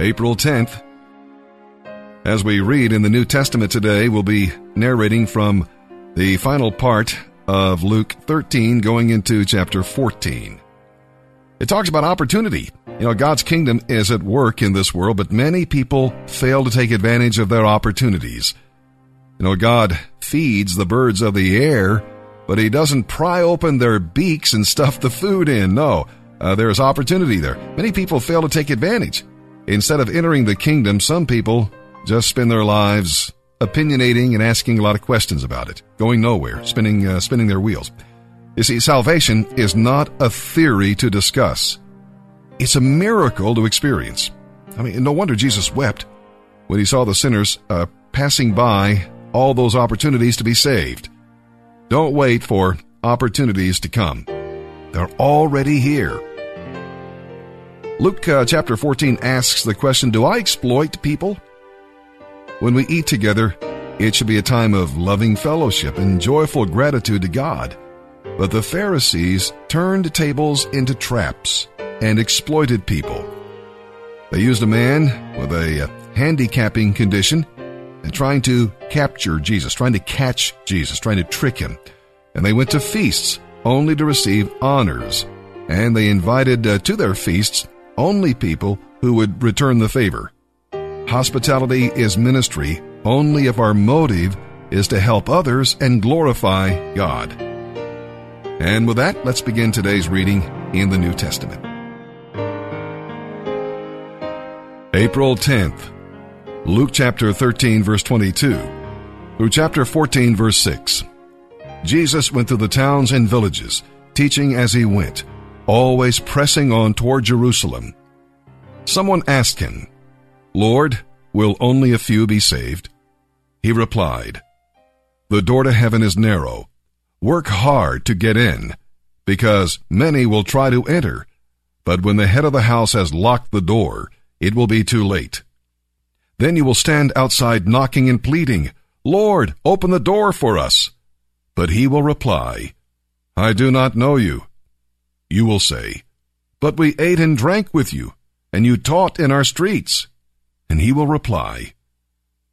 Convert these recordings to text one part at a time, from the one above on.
April 10th. As we read in the New Testament today, we'll be narrating from the final part of Luke 13 going into chapter 14. It talks about opportunity. You know, God's kingdom is at work in this world, but many people fail to take advantage of their opportunities. You know, God feeds the birds of the air, but He doesn't pry open their beaks and stuff the food in. No, uh, there is opportunity there. Many people fail to take advantage. Instead of entering the kingdom, some people just spend their lives opinionating and asking a lot of questions about it, going nowhere, spinning, uh, spinning their wheels. You see, salvation is not a theory to discuss. It's a miracle to experience. I mean, no wonder Jesus wept when he saw the sinners uh, passing by all those opportunities to be saved. Don't wait for opportunities to come. They're already here. Luke uh, chapter 14 asks the question Do I exploit people? When we eat together, it should be a time of loving fellowship and joyful gratitude to God. But the Pharisees turned tables into traps and exploited people. They used a man with a uh, handicapping condition and trying to capture Jesus, trying to catch Jesus, trying to trick him. And they went to feasts only to receive honors. And they invited uh, to their feasts only people who would return the favor. Hospitality is ministry only if our motive is to help others and glorify God. And with that, let's begin today's reading in the New Testament. April 10th, Luke chapter 13, verse 22, through chapter 14, verse 6. Jesus went through the towns and villages, teaching as he went, always pressing on toward Jerusalem. Someone asked him, Lord, will only a few be saved? He replied, The door to heaven is narrow. Work hard to get in, because many will try to enter, but when the head of the house has locked the door, it will be too late. Then you will stand outside knocking and pleading, Lord, open the door for us. But he will reply, I do not know you. You will say, But we ate and drank with you, and you taught in our streets. And he will reply,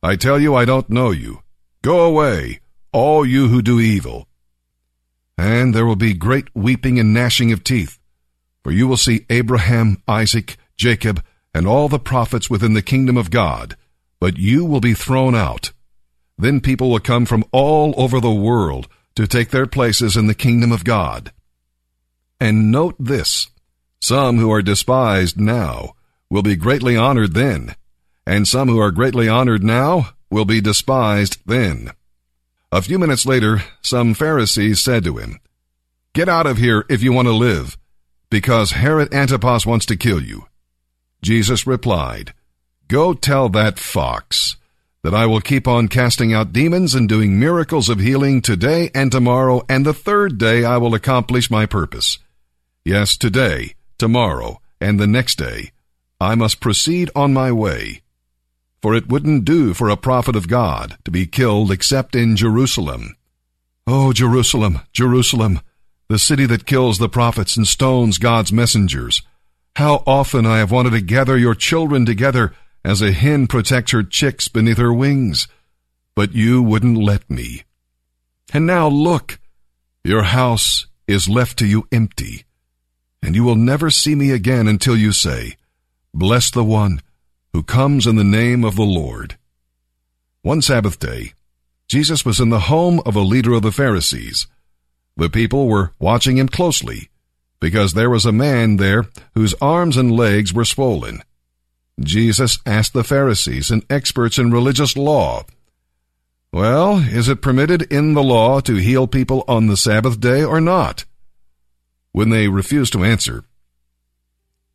I tell you I don't know you. Go away, all you who do evil. And there will be great weeping and gnashing of teeth, for you will see Abraham, Isaac, Jacob, and all the prophets within the kingdom of God, but you will be thrown out. Then people will come from all over the world to take their places in the kingdom of God. And note this some who are despised now will be greatly honored then, and some who are greatly honored now will be despised then. A few minutes later, some Pharisees said to him, Get out of here if you want to live, because Herod Antipas wants to kill you. Jesus replied, Go tell that fox that I will keep on casting out demons and doing miracles of healing today and tomorrow, and the third day I will accomplish my purpose. Yes, today, tomorrow, and the next day, I must proceed on my way. For it wouldn't do for a prophet of God to be killed except in Jerusalem. Oh, Jerusalem, Jerusalem, the city that kills the prophets and stones God's messengers. How often I have wanted to gather your children together as a hen protects her chicks beneath her wings, but you wouldn't let me. And now look, your house is left to you empty, and you will never see me again until you say, Bless the one who comes in the name of the Lord. One Sabbath day, Jesus was in the home of a leader of the Pharisees. The people were watching him closely because there was a man there whose arms and legs were swollen. Jesus asked the Pharisees and experts in religious law, Well, is it permitted in the law to heal people on the Sabbath day or not? When they refused to answer,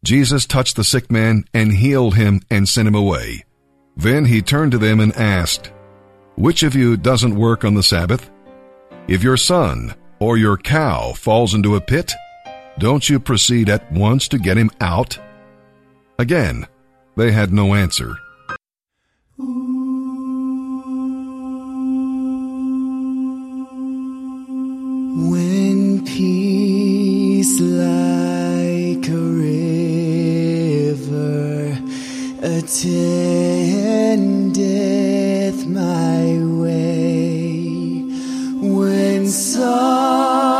Jesus touched the sick man and healed him and sent him away. Then he turned to them and asked, Which of you doesn't work on the Sabbath? If your son or your cow falls into a pit, don't you proceed at once to get him out? Again, they had no answer. When peace like a river attendeth my way. When sorrows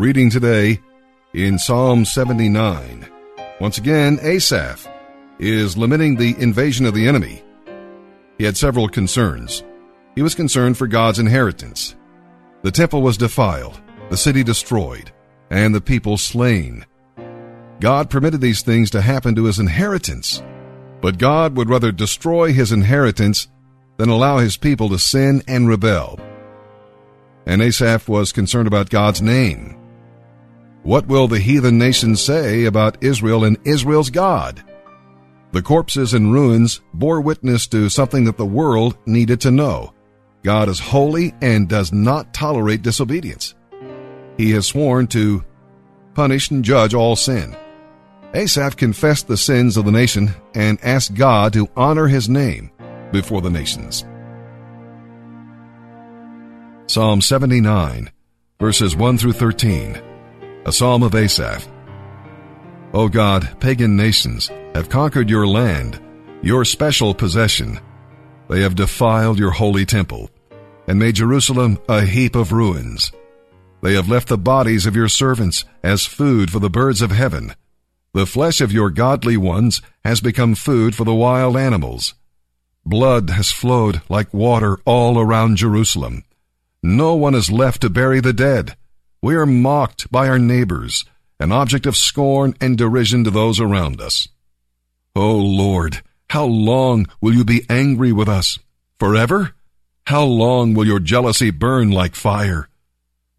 reading today in Psalm 79. Once again, Asaph is lamenting the invasion of the enemy. He had several concerns. He was concerned for God's inheritance. The temple was defiled, the city destroyed, and the people slain. God permitted these things to happen to his inheritance, but God would rather destroy his inheritance than allow his people to sin and rebel. And Asaph was concerned about God's name. What will the heathen nations say about Israel and Israel's God? The corpses and ruins bore witness to something that the world needed to know. God is holy and does not tolerate disobedience. He has sworn to punish and judge all sin. Asaph confessed the sins of the nation and asked God to honor his name before the nations. Psalm 79, verses 1 through 13, a psalm of Asaph. O God, pagan nations have conquered your land, your special possession. They have defiled your holy temple and made Jerusalem a heap of ruins. They have left the bodies of your servants as food for the birds of heaven. The flesh of your godly ones has become food for the wild animals. Blood has flowed like water all around Jerusalem. No one is left to bury the dead. We are mocked by our neighbors, an object of scorn and derision to those around us. O Lord, how long will you be angry with us? Forever? How long will your jealousy burn like fire?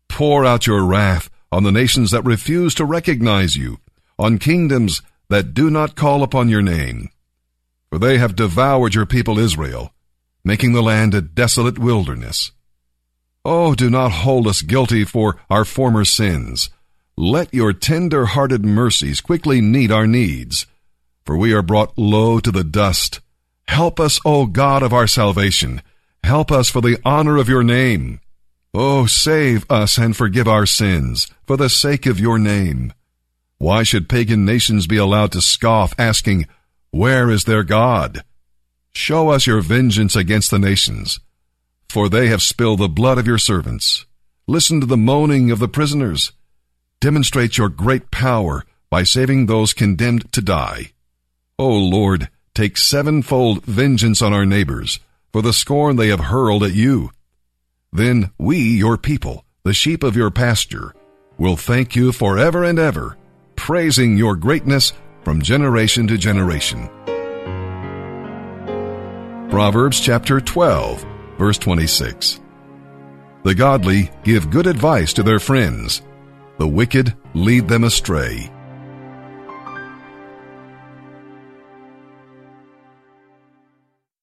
Pour out your wrath on the nations that refuse to recognize you, on kingdoms that do not call upon your name. For they have devoured your people Israel, making the land a desolate wilderness. Oh, do not hold us guilty for our former sins. Let your tender hearted mercies quickly meet our needs, for we are brought low to the dust. Help us, O God of our salvation. Help us for the honor of your name. Oh, save us and forgive our sins for the sake of your name. Why should pagan nations be allowed to scoff, asking, Where is their God? Show us your vengeance against the nations for they have spilled the blood of your servants. Listen to the moaning of the prisoners. Demonstrate your great power by saving those condemned to die. O Lord, take sevenfold vengeance on our neighbors for the scorn they have hurled at you. Then we, your people, the sheep of your pasture, will thank you forever and ever, praising your greatness from generation to generation. Proverbs chapter 12 Verse 26. The godly give good advice to their friends. The wicked lead them astray.